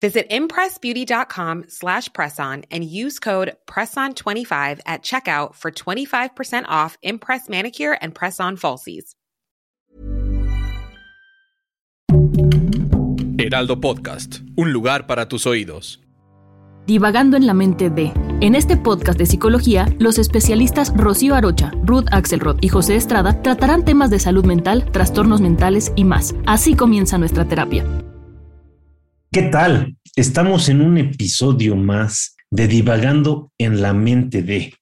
Visit impressbeauty.com slash presson and use code PRESSON25 at checkout for 25% off Impress Manicure and Press-On Falsies. Heraldo Podcast, un lugar para tus oídos. Divagando en la mente de. En este podcast de psicología, los especialistas Rocío Arocha, Ruth Axelrod y José Estrada tratarán temas de salud mental, trastornos mentales y más. Así comienza nuestra terapia. ¿Qué tal? Estamos en un episodio más de Divagando en la mente de.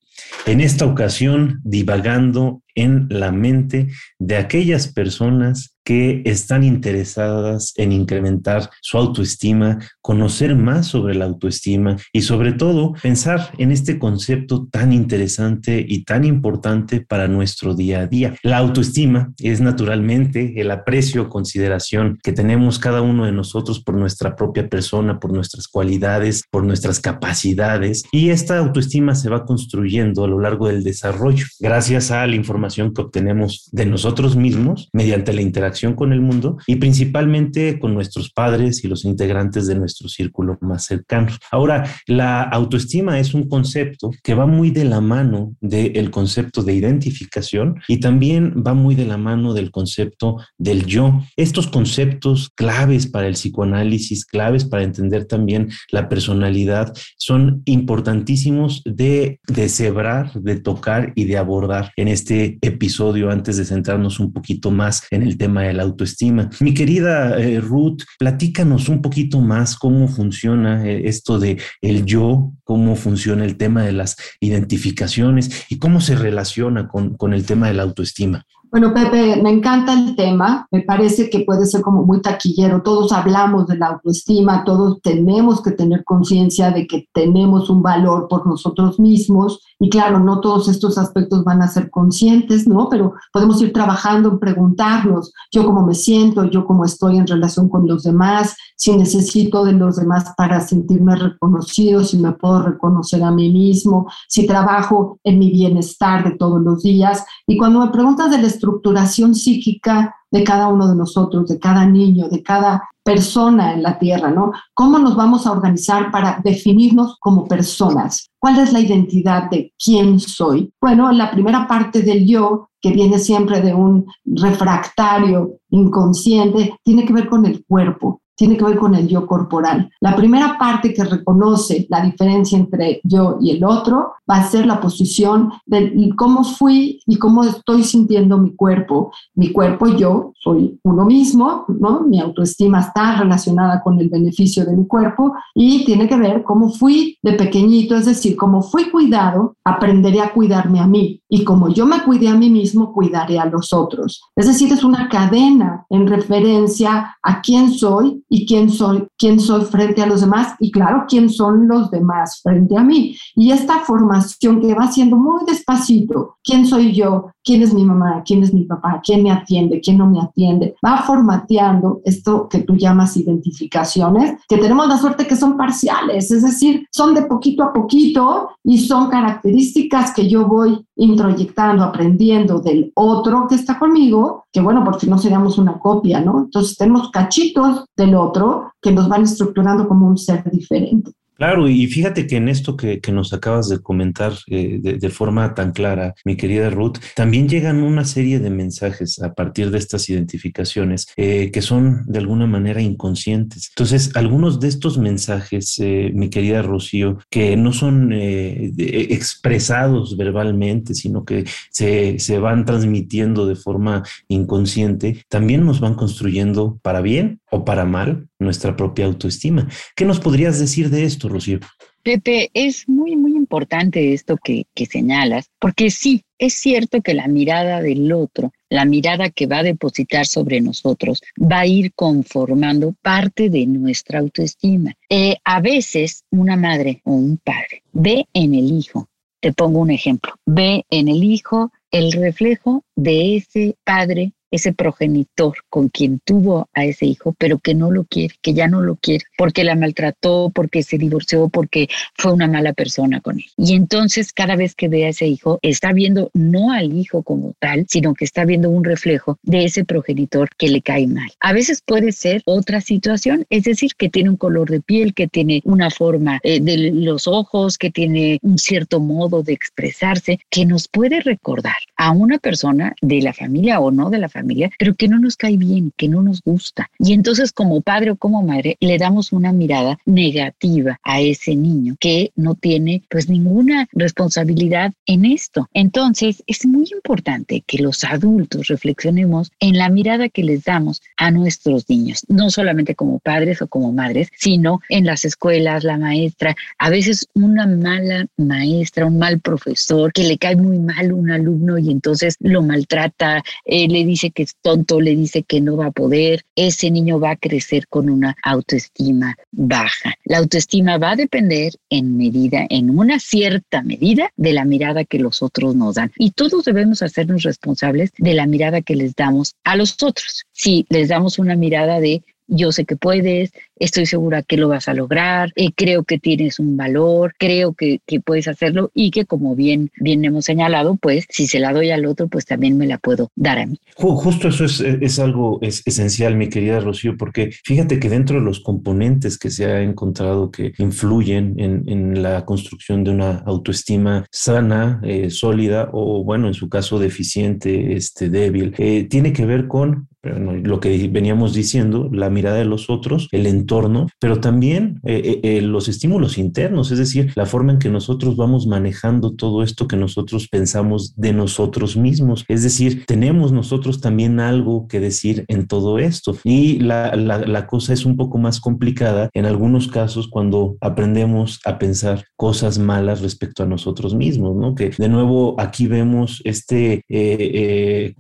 En esta ocasión, divagando en la mente de aquellas personas que están interesadas en incrementar su autoestima, conocer más sobre la autoestima y sobre todo pensar en este concepto tan interesante y tan importante para nuestro día a día. La autoestima es naturalmente el aprecio, consideración que tenemos cada uno de nosotros por nuestra propia persona, por nuestras cualidades, por nuestras capacidades y esta autoestima se va construyendo a lo largo del desarrollo gracias a la información que obtenemos de nosotros mismos mediante la interacción con el mundo y principalmente con nuestros padres y los integrantes de nuestro círculo más cercano. Ahora, la autoestima es un concepto que va muy de la mano del concepto de identificación y también va muy de la mano del concepto del yo. Estos conceptos claves para el psicoanálisis, claves para entender también la personalidad, son importantísimos de deshebrar, de tocar y de abordar en este episodio antes de centrarnos un poquito más en el tema de la autoestima. Mi querida eh, Ruth, platícanos un poquito más cómo funciona eh, esto de el yo, cómo funciona el tema de las identificaciones y cómo se relaciona con, con el tema de la autoestima. Bueno, Pepe, me encanta el tema, me parece que puede ser como muy taquillero, todos hablamos de la autoestima, todos tenemos que tener conciencia de que tenemos un valor por nosotros mismos. Y claro, no todos estos aspectos van a ser conscientes, ¿no? Pero podemos ir trabajando en preguntarnos, yo cómo me siento, yo cómo estoy en relación con los demás, si necesito de los demás para sentirme reconocido, si me puedo reconocer a mí mismo, si trabajo en mi bienestar de todos los días. Y cuando me preguntas del estructuración psíquica de cada uno de nosotros, de cada niño, de cada persona en la Tierra, ¿no? ¿Cómo nos vamos a organizar para definirnos como personas? ¿Cuál es la identidad de quién soy? Bueno, la primera parte del yo, que viene siempre de un refractario inconsciente, tiene que ver con el cuerpo tiene que ver con el yo corporal. La primera parte que reconoce la diferencia entre yo y el otro va a ser la posición de cómo fui y cómo estoy sintiendo mi cuerpo. Mi cuerpo, yo soy uno mismo, ¿no? Mi autoestima está relacionada con el beneficio de mi cuerpo y tiene que ver cómo fui de pequeñito, es decir, cómo fui cuidado, aprenderé a cuidarme a mí y como yo me cuidé a mí mismo, cuidaré a los otros. Es decir, es una cadena en referencia a quién soy y quién soy, quién soy frente a los demás y claro, quién son los demás frente a mí. Y esta formación que va siendo muy despacito, quién soy yo, quién es mi mamá, quién es mi papá, quién me atiende, quién no me atiende, va formateando esto que tú llamas identificaciones, que tenemos la suerte que son parciales, es decir, son de poquito a poquito y son características que yo voy introyectando, aprendiendo del otro que está conmigo, que bueno, por si no seríamos una copia, ¿no? Entonces tenemos cachitos del otro que nos van estructurando como un ser diferente. Claro, y fíjate que en esto que, nos acabas de comentar eh, de, forma tan clara, mi querida Ruth, también llegan una serie de mensajes a partir de estas identificaciones eh, que son de alguna manera inconscientes. Entonces, algunos de estos mensajes, eh, mi querida Rocío, que no son expresados verbalmente, sino que se, se van transmitiendo de forma inconsciente, también nos van construyendo para bien o para mal nuestra propia autoestima. ¿Qué nos podrías decir de esto, Rocío? Pepe, es muy, muy importante esto que, que, señalas, porque sí, es cierto que la mirada del otro, la mirada que va a depositar sobre nosotros, va a ir conformando parte de nuestra autoestima. Eh, a veces una madre o un padre ve en el hijo, te pongo un ejemplo, ve en el hijo el reflejo de ese padre ese progenitor con quien tuvo a ese hijo, pero que no lo quiere, que ya no lo quiere, porque la maltrató, porque se divorció, porque fue una mala persona con él. Y entonces cada vez que ve a ese hijo, está viendo no al hijo como tal, sino que está viendo un reflejo de ese progenitor que le cae mal. A veces puede ser otra situación, es decir, que tiene un color de piel, que tiene una forma eh, de los ojos, que tiene un cierto modo de expresarse, que nos puede recordar a una persona de la familia o no de la familia pero que no nos cae bien, que no nos gusta. Y entonces como padre o como madre le damos una mirada negativa a ese niño que no tiene pues ninguna responsabilidad en esto. Entonces es muy importante que los adultos reflexionemos en la mirada que les damos a nuestros niños, no solamente como padres o como madres, sino en las escuelas, la maestra, a veces una mala maestra, un mal profesor que le cae muy mal un alumno entonces lo maltrata, eh, le dice que es tonto, le dice que no va a poder, ese niño va a crecer con una autoestima baja. La autoestima va a depender en medida, en una cierta medida, de la mirada que los otros nos dan. Y todos debemos hacernos responsables de la mirada que les damos a los otros. Si les damos una mirada de yo sé que puedes, estoy segura que lo vas a lograr, eh, creo que tienes un valor, creo que, que, puedes hacerlo y que como bien, bien hemos señalado, pues si se la doy al otro, pues también me la puedo dar a mí. Justo eso es, es algo es esencial, mi querida Rocío, porque fíjate que dentro de los componentes que se ha encontrado que influyen en, en la construcción de una autoestima sana, eh, sólida o bueno, en su caso deficiente, este, débil, eh, tiene que ver con lo que veníamos diciendo, la mirada de los otros, el entorno, pero también eh, eh, eh, los estímulos internos, es decir, la forma en que nosotros vamos manejando todo esto que nosotros pensamos de nosotros mismos. Es decir, tenemos nosotros también algo que decir en todo esto. Y la, la, cosa es un poco más complicada en algunos casos cuando aprendemos a pensar cosas malas respecto a nosotros mismos, ¿no? Que de nuevo aquí vemos este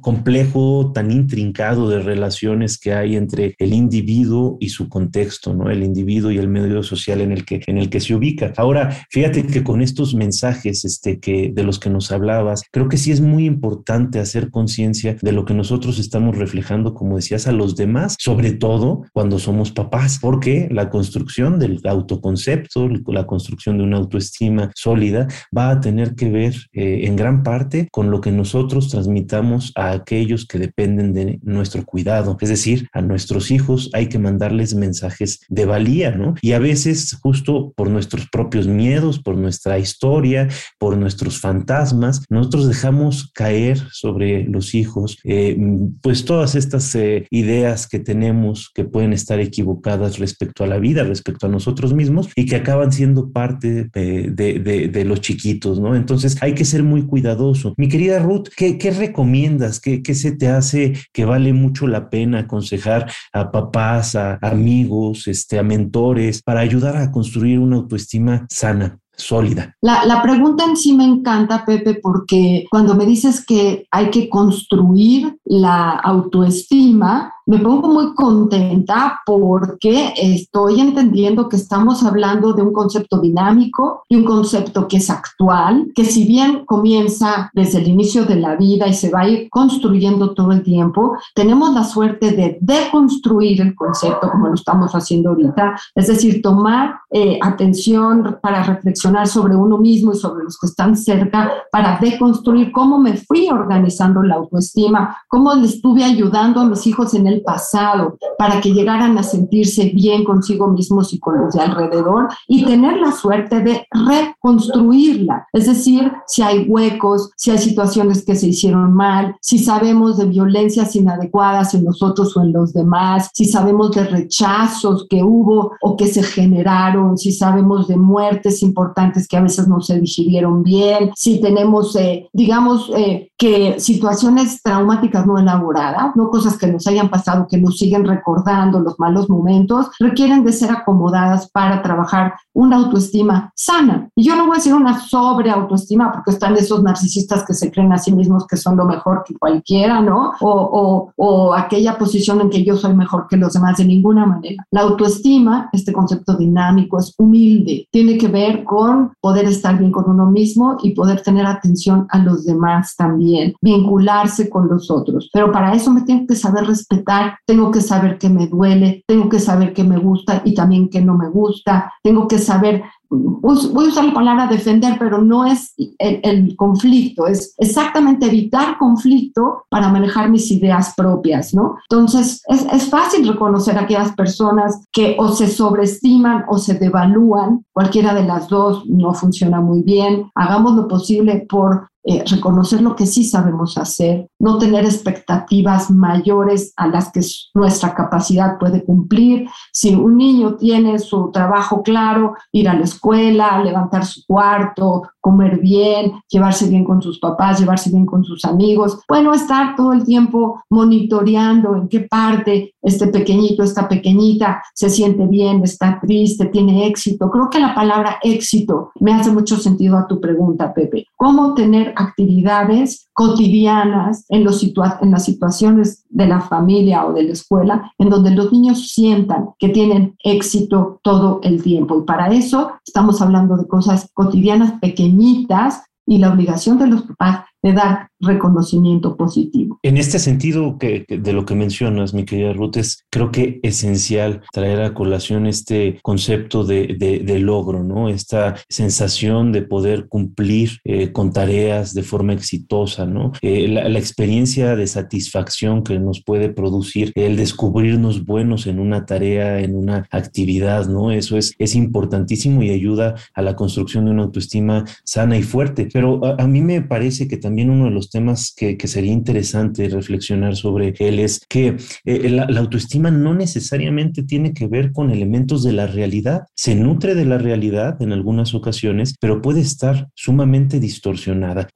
complejo tan intrincado de relaciones que hay entre el individuo y su contexto, ¿no? El individuo y el medio social en el que, en el que se ubica. Ahora, fíjate que con estos mensajes este, que, de los que nos hablabas, creo que sí es muy importante hacer conciencia de lo que nosotros estamos reflejando, como decías, a los demás, sobre todo cuando somos papás, porque la construcción del autoconcepto, la construcción de una autoestima sólida, va a tener que ver eh, en gran parte con lo que nosotros transmitamos a aquellos que dependen de nuestro cuidado. Es decir, a nuestros hijos hay que mandarles mensajes de valía, ¿no? Y a veces justo por nuestros propios miedos, por nuestra historia, por nuestros fantasmas, nosotros dejamos caer sobre los hijos eh, pues todas estas eh, ideas que tenemos que pueden estar equivocadas respecto a la vida, respecto a nosotros mismos y que acaban siendo parte de, los chiquitos, ¿no? Entonces hay que ser muy cuidadoso. Mi querida Ruth, ¿qué, recomiendas? ¿Qué, ¿Qué se te hace que vale mucho mucho la pena aconsejar a papás, a amigos, este, a mentores, para ayudar a construir una autoestima sana sólida. La, la, pregunta en sí me encanta, Pepe, porque cuando me dices que hay que construir la autoestima, me pongo muy contenta porque estoy entendiendo que estamos hablando de un concepto dinámico y un concepto que es actual, que si bien comienza desde el inicio de la vida y se va a ir construyendo todo el tiempo, tenemos la suerte de deconstruir el concepto como lo estamos haciendo ahorita, es decir, tomar eh, atención para reflexionar sobre uno mismo y sobre los que están cerca, para deconstruir cómo me fui organizando la autoestima, cómo le estuve ayudando a mis hijos en el pasado para que llegaran a sentirse bien consigo mismos y con los de alrededor y tener la suerte de reconstruirla. Es decir, si hay huecos, si hay situaciones que se hicieron mal, si sabemos de violencias inadecuadas en nosotros o en los demás, si sabemos de rechazos que hubo o que se generaron, si sabemos de muertes importantes que a veces no se digirieron bien, si tenemos, eh, digamos, eh, que situaciones traumáticas no elaboradas, no cosas que nos hayan pasado que nos siguen recordando los malos momentos, requieren de ser acomodadas para trabajar una autoestima sana. Y yo no voy a decir una sobre autoestima porque están esos narcisistas que se creen a sí mismos que son lo mejor que cualquiera, ¿no? O, o, o aquella posición en que yo soy mejor que los demás, de ninguna manera. La autoestima, este concepto dinámico, es humilde, tiene que ver con poder estar bien con uno mismo y poder tener atención a los demás también también, vincularse con los otros. Pero para eso me tengo que saber respetar, tengo que saber que me duele, tengo que saber que me gusta y también que no me gusta, tengo que saber voy a usar la palabra defender, pero no es el, conflicto, es exactamente evitar conflicto para manejar mis ideas propias, ¿no? Entonces, es, es, fácil reconocer a aquellas personas que o se sobreestiman o se devalúan, cualquiera de las dos no funciona muy bien. Hagamos lo posible por eh, reconocer lo que sí sabemos hacer, no tener expectativas mayores a las que nuestra capacidad puede cumplir. Si un niño tiene su trabajo claro, ir a la escuela, levantar su cuarto, comer bien, llevarse bien con sus papás, llevarse bien con sus amigos, bueno, estar todo el tiempo monitoreando en qué parte este pequeñito, esta pequeñita se siente bien, está triste, tiene éxito. Creo que la palabra éxito me hace mucho sentido a tu pregunta, Pepe. ¿Cómo tener actividades cotidianas en, los en las situaciones de la familia o de la escuela, en donde los niños sientan que tienen éxito todo el tiempo. Y para eso estamos hablando de cosas cotidianas pequeñitas y la obligación de los papás de dar reconocimiento positivo. En este sentido que, de lo que mencionas, mi querida Ruth, es creo que esencial traer a colación este concepto de, de, logro, ¿no? Esta sensación de poder cumplir eh, con tareas de forma exitosa, ¿no? Eh, la, la, experiencia de satisfacción que nos puede producir el descubrirnos buenos en una tarea, en una actividad, ¿no? Eso es, es importantísimo y ayuda a la construcción de una autoestima sana y fuerte. Pero a, a mí me parece que también uno de los temas que, sería interesante reflexionar sobre él es que eh, la, autoestima no necesariamente tiene que ver con elementos de la realidad. Se nutre de la realidad en algunas ocasiones, pero puede estar sumamente distorsionada.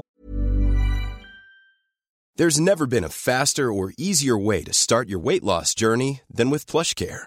There's never been a faster or easier way to start your weight loss journey than with PlushCare.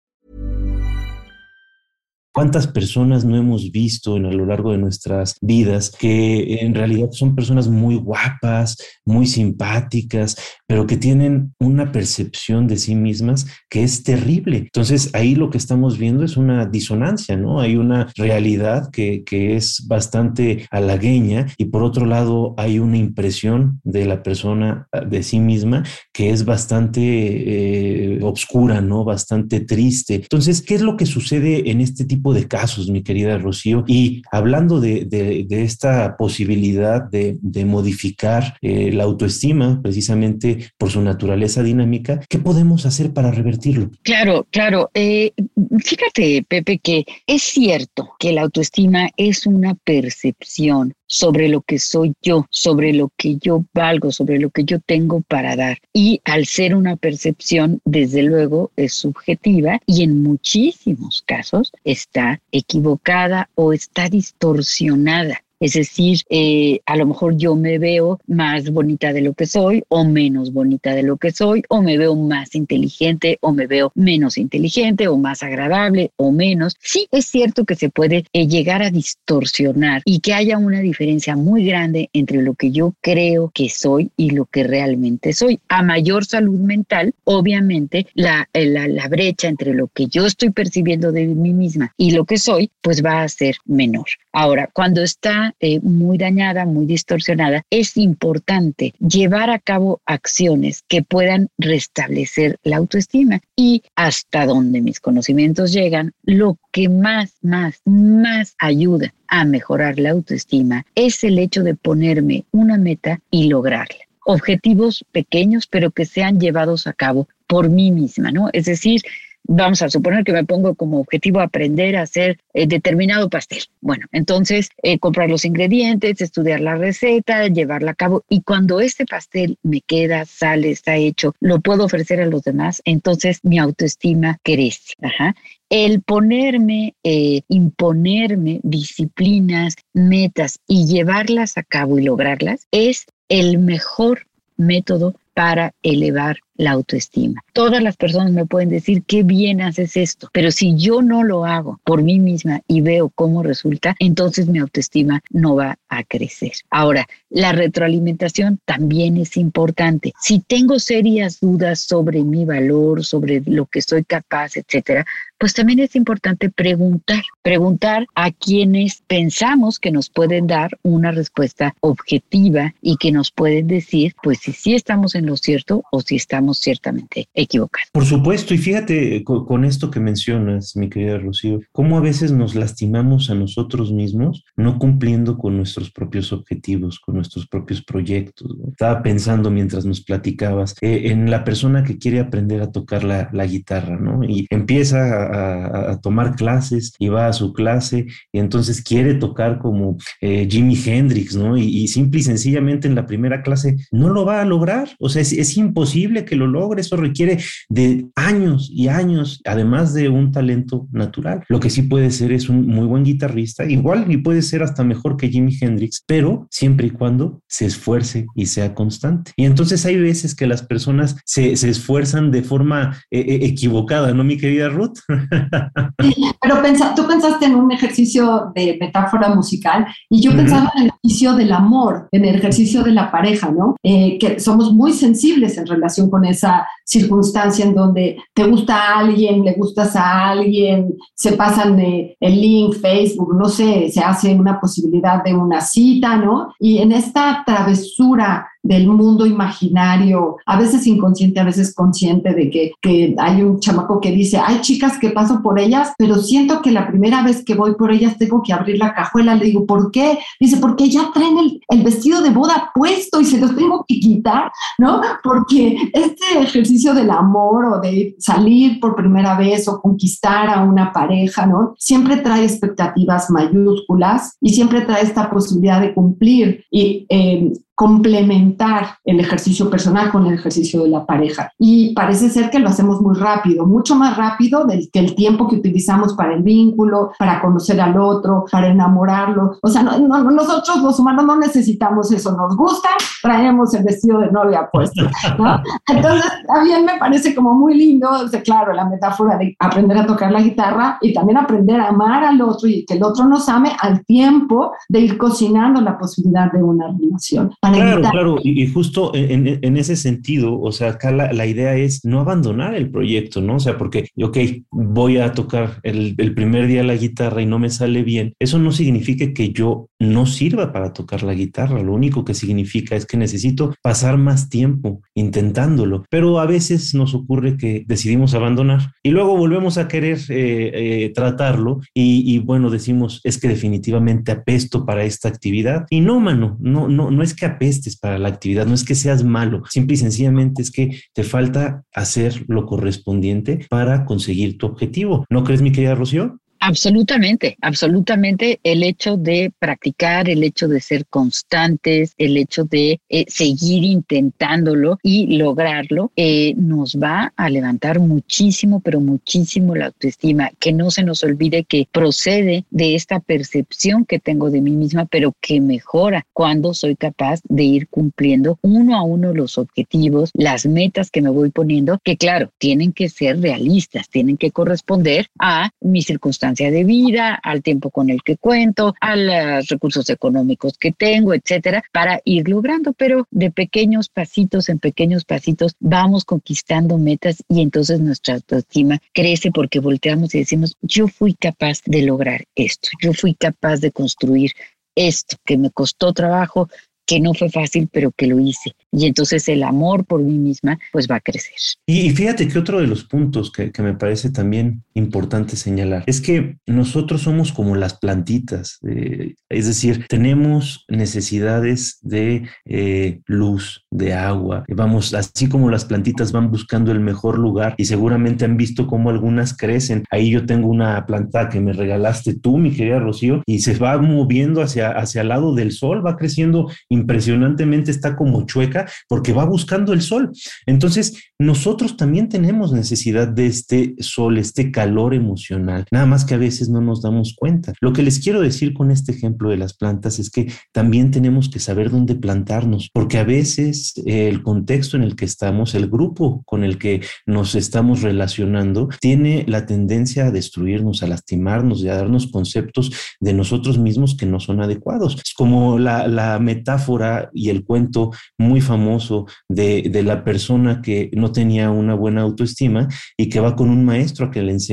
¿Cuántas personas no hemos visto en a lo largo de nuestras vidas que en realidad son personas muy guapas, muy simpáticas, pero que tienen una percepción de sí mismas que es terrible? Entonces ahí lo que estamos viendo es una disonancia, ¿no? Hay una realidad que, es bastante halagueña y por otro lado hay una impresión de la persona de sí misma que es bastante eh, obscura, ¿no? Bastante triste. Entonces, ¿qué es lo que sucede en este tipo de casos, mi querida Rocío. Y hablando de, esta posibilidad de, modificar eh, la autoestima, precisamente por su naturaleza dinámica, ¿qué podemos hacer para revertirlo? Claro, claro. Eh, fíjate, Pepe, que es cierto que la autoestima es una percepción sobre lo que soy yo, sobre lo que yo valgo, sobre lo que yo tengo para dar. Y al ser una percepción, desde luego, es subjetiva y en muchísimos casos está equivocada o está distorsionada. Es decir, eh, a lo mejor yo me veo más bonita de lo que soy o menos bonita de lo que soy, o me veo más inteligente o me veo menos inteligente o más agradable o menos. Sí, es cierto que se puede eh, llegar a distorsionar y que haya una diferencia muy grande entre lo que yo creo que soy y lo que realmente soy. A mayor salud mental, obviamente, la, eh, la, la brecha entre lo que yo estoy percibiendo de mí misma y lo que soy, pues va a ser menor. Ahora, cuando está eh, muy dañada, muy distorsionada, es importante llevar a cabo acciones que puedan restablecer la autoestima. Y hasta donde mis conocimientos llegan, lo que más, más, más ayuda a mejorar la autoestima es el hecho de ponerme una meta y lograrla objetivos pequeños, pero que sean llevados a cabo por mí misma, ¿no? Es decir, vamos a suponer que me pongo como objetivo aprender a hacer eh, determinado pastel. Bueno, entonces eh, comprar los ingredientes, estudiar la receta, llevarla a cabo y cuando este pastel me queda, sale, está hecho, lo puedo ofrecer a los demás, entonces mi autoestima crece. El ponerme, eh, imponerme disciplinas, metas y llevarlas a cabo y lograrlas es el mejor método para elevar la autoestima. Todas las personas me pueden decir qué bien haces esto, pero si yo no lo hago por mí misma y veo cómo resulta, entonces mi autoestima no va a crecer. Ahora, la retroalimentación también es importante. Si tengo serias dudas sobre mi valor, sobre lo que soy capaz, etcétera, pues también es importante preguntar, preguntar a quienes pensamos que nos pueden dar una respuesta objetiva y que nos pueden decir, pues si sí estamos en lo cierto o si estamos ciertamente equivocados. Por supuesto, y fíjate con, esto que mencionas, mi querida Rocío, cómo a veces nos lastimamos a nosotros mismos no cumpliendo con nuestros propios objetivos, con nuestros propios proyectos. Estaba pensando mientras nos platicabas eh, en la persona que quiere aprender a tocar la, la guitarra, ¿no? Y empieza a a, tomar clases y va a su clase y entonces quiere tocar como eh, Jimi Hendrix, ¿no? Y, simple y sencillamente en la primera clase no lo va a lograr. O sea, es, es imposible que lo logre. Eso requiere de años y años, además de un talento natural. Lo que sí puede ser es un muy buen guitarrista, igual y puede ser hasta mejor que Jimi Hendrix, pero siempre y cuando se esfuerce y sea constante. Y entonces hay veces que las personas se, se esfuerzan de forma eh, eh, equivocada, ¿no, mi querida Ruth? pero tú pensaste en un ejercicio de metáfora musical y yo pensaba en el ejercicio del amor, en el ejercicio de la pareja, ¿no? Eh, que somos muy sensibles en relación con esa circunstancia en donde te gusta a alguien, le gustas a alguien, se pasan de el link, Facebook, no sé, se hace una posibilidad de una cita, ¿no? Y en esta travesura del mundo imaginario, a veces inconsciente, a veces consciente de que, que, hay un chamaco que dice, hay chicas que paso por ellas, pero siento que la primera vez que voy por ellas tengo que abrir la cajuela. Le digo, ¿por qué? Dice, porque ya traen el, el vestido de boda puesto y se los tengo que quitar, ¿no? Porque este ejercicio del amor o de salir por primera vez o conquistar a una pareja, ¿no? Siempre trae expectativas mayúsculas y siempre trae esta posibilidad de cumplir. Y eh, complementar el ejercicio personal con el ejercicio de la pareja. Y parece ser que lo hacemos muy rápido, mucho más rápido del que el tiempo que utilizamos para el vínculo, para conocer al otro, para enamorarlo. O sea, nosotros los humanos no necesitamos eso, nos gusta, traemos el vestido de novia puesto. Entonces, también me parece como muy lindo, claro, la metáfora de aprender a tocar la guitarra y también aprender a amar al otro y que el otro nos ame al tiempo de ir cocinando la posibilidad de una relación claro, claro, y, justo en, ese sentido, o sea, acá la, idea es no abandonar el proyecto, ¿no? O sea, porque, ok, voy a tocar el, el, primer día la guitarra y no me sale bien, eso no significa que yo no sirva para tocar la guitarra, lo único que significa es que necesito pasar más tiempo intentándolo, pero a veces nos ocurre que decidimos abandonar y luego volvemos a querer eh, eh, tratarlo y, bueno, decimos, es que definitivamente apesto para esta actividad y no, mano, no, no, no es que apestes para la actividad, no es que seas malo, simple y sencillamente es que te falta hacer lo correspondiente para conseguir tu objetivo. ¿No crees, mi querida Rocío? Absolutamente, absolutamente. El hecho de practicar, el hecho de ser constantes, el hecho de eh, seguir intentándolo y lograrlo, eh, nos va a levantar muchísimo, pero muchísimo la autoestima. Que no se nos olvide que procede de esta percepción que tengo de mí misma, pero que mejora cuando soy capaz de ir cumpliendo uno a uno los objetivos, las metas que me voy poniendo, que claro, tienen que ser realistas, tienen que corresponder a mis circunstancias de vida, al tiempo con el que cuento, a los recursos económicos que tengo, etcétera, para ir logrando, pero de pequeños pasitos en pequeños pasitos vamos conquistando metas y entonces nuestra autoestima crece porque volteamos y decimos, yo fui capaz de lograr esto, yo fui capaz de construir esto que me costó trabajo, que no fue fácil, pero que lo hice. Y entonces el amor por mí misma pues va a crecer. Y, fíjate que otro de los puntos que, me parece también importante señalar es que nosotros somos como las plantitas, eh, es decir, tenemos necesidades de eh, luz, de agua, vamos, así como las plantitas van buscando el mejor lugar y seguramente han visto cómo algunas crecen. Ahí yo tengo una planta que me regalaste tú, mi querida Rocío, y se va moviendo hacia, hacia el lado del sol, va creciendo impresionantemente, está como chueca porque va buscando el sol. Entonces, nosotros también tenemos necesidad de este sol, este calor emocional, nada más que a veces no nos damos cuenta. Lo que les quiero decir con este ejemplo de las plantas es que también tenemos que saber dónde plantarnos, porque a veces eh, el contexto en el que estamos, el grupo con el que nos estamos relacionando, tiene la tendencia a destruirnos, a lastimarnos y a darnos conceptos de nosotros mismos que no son adecuados. Es como la, la metáfora y el cuento muy famoso de, de la persona que no tenía una buena autoestima y que va con un maestro a que le enseñe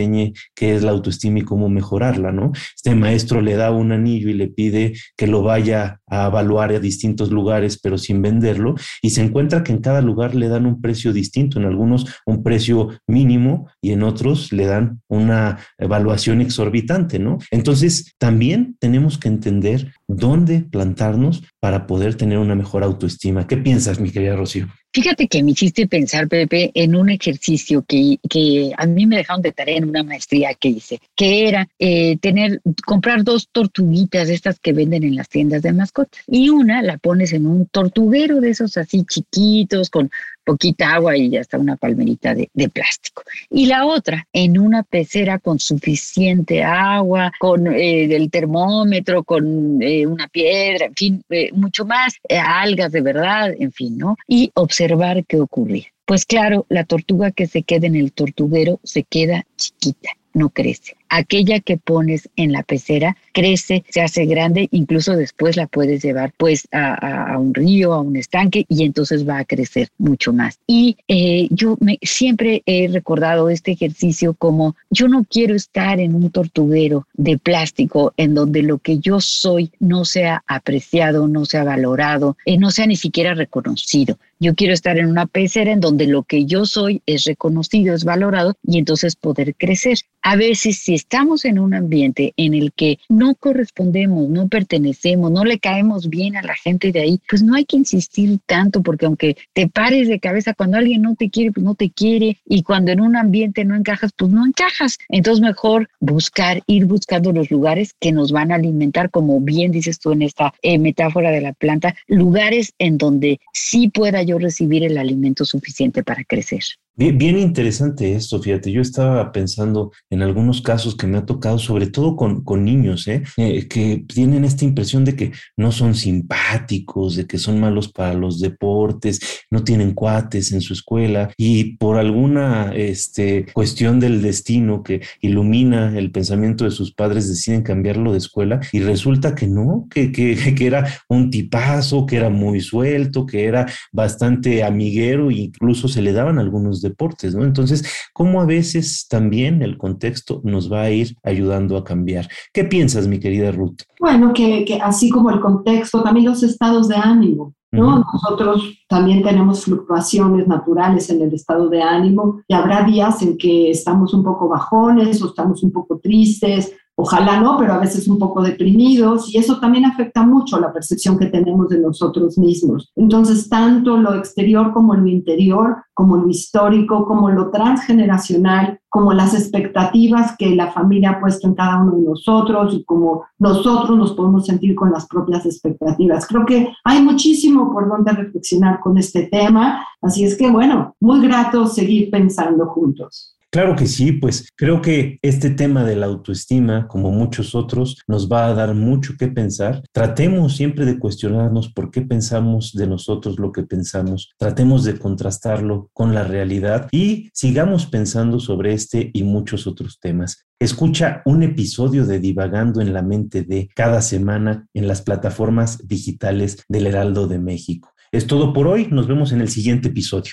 qué es la autoestima y cómo mejorarla, ¿no? Este maestro le da un anillo y le pide que lo vaya a evaluar a distintos lugares, pero sin venderlo, y se encuentra que en cada lugar le dan un precio distinto, en algunos un precio mínimo y en otros le dan una evaluación exorbitante, ¿no? Entonces, también tenemos que entender dónde plantarnos para poder tener una mejor autoestima. ¿Qué piensas, mi querida Rocío? Fíjate que me hiciste pensar, Pepe, en un ejercicio que, que a mí me dejaron de tarea en una maestría que hice, que era eh, tener, comprar dos tortuguitas, estas que venden en las tiendas de mascotas, y una la pones en un tortuguero de esos así chiquitos, con poquita agua y ya está una palmerita de, plástico. Y la otra en una pecera con suficiente agua, con eh, el termómetro, con eh, una piedra, en fin, eh, mucho más, algas de verdad, en fin, ¿no? Y observar qué ocurría. Pues claro, la tortuga que se queda en el tortuguero se queda chiquita, no crece aquella que pones en la pecera crece, se hace grande, incluso después la puedes llevar pues a, un río, a un estanque y entonces va a crecer mucho más. Y eh, yo siempre he recordado este ejercicio como yo no quiero estar en un tortuguero de plástico en donde lo que yo soy no sea apreciado, no sea valorado, eh, no sea ni siquiera reconocido. Yo quiero estar en una pecera en donde lo que yo soy es reconocido, es valorado y entonces poder crecer. A veces si estamos en un ambiente en el que no correspondemos, no pertenecemos, no le caemos bien a la gente de ahí, pues no hay que insistir tanto porque aunque te pares de cabeza cuando alguien no te quiere, pues no te quiere y cuando en un ambiente no encajas, pues no encajas. Entonces mejor buscar, ir buscando los lugares que nos van a alimentar, como bien dices tú en esta eh, metáfora de la planta, lugares en donde sí pueda yo recibir el alimento suficiente para crecer. Bien, interesante esto, fíjate, yo estaba pensando en algunos casos que me ha tocado, sobre todo con, con niños, ¿eh? ¿eh? que tienen esta impresión de que no son simpáticos, de que son malos para los deportes, no tienen cuates en su escuela y por alguna este, cuestión del destino que ilumina el pensamiento de sus padres deciden cambiarlo de escuela y resulta que no, que, que, que era un tipazo, que era muy suelto, que era bastante amiguero e incluso se le daban algunos deportes, ¿no? Entonces, ¿cómo a veces también el contexto nos va a ir ayudando a cambiar? ¿Qué piensas, mi querida Ruth? Bueno, que, que así como el contexto, también los estados de ánimo. ¿no? Nosotros también tenemos fluctuaciones naturales en el estado de ánimo y habrá días en que estamos un poco bajones o estamos un poco tristes Ojalá no, pero a veces un poco deprimidos y eso también afecta mucho la percepción que tenemos de nosotros mismos. Entonces, tanto lo exterior como lo interior, como lo histórico, como lo transgeneracional, como las expectativas que la familia ha puesto en cada uno de nosotros y como nosotros nos podemos sentir con las propias expectativas. Creo que hay muchísimo por donde reflexionar con este tema, así es que bueno, muy grato seguir pensando juntos. Claro que sí, pues creo que este tema de la autoestima, como muchos otros, nos va a dar mucho que pensar. Tratemos siempre de cuestionarnos por qué pensamos de nosotros lo que pensamos. Tratemos de contrastarlo con la realidad y sigamos pensando sobre este y muchos otros temas. Escucha un episodio de Divagando en la mente de cada semana en las plataformas digitales del Heraldo de México. Es todo por hoy, nos vemos en el siguiente episodio.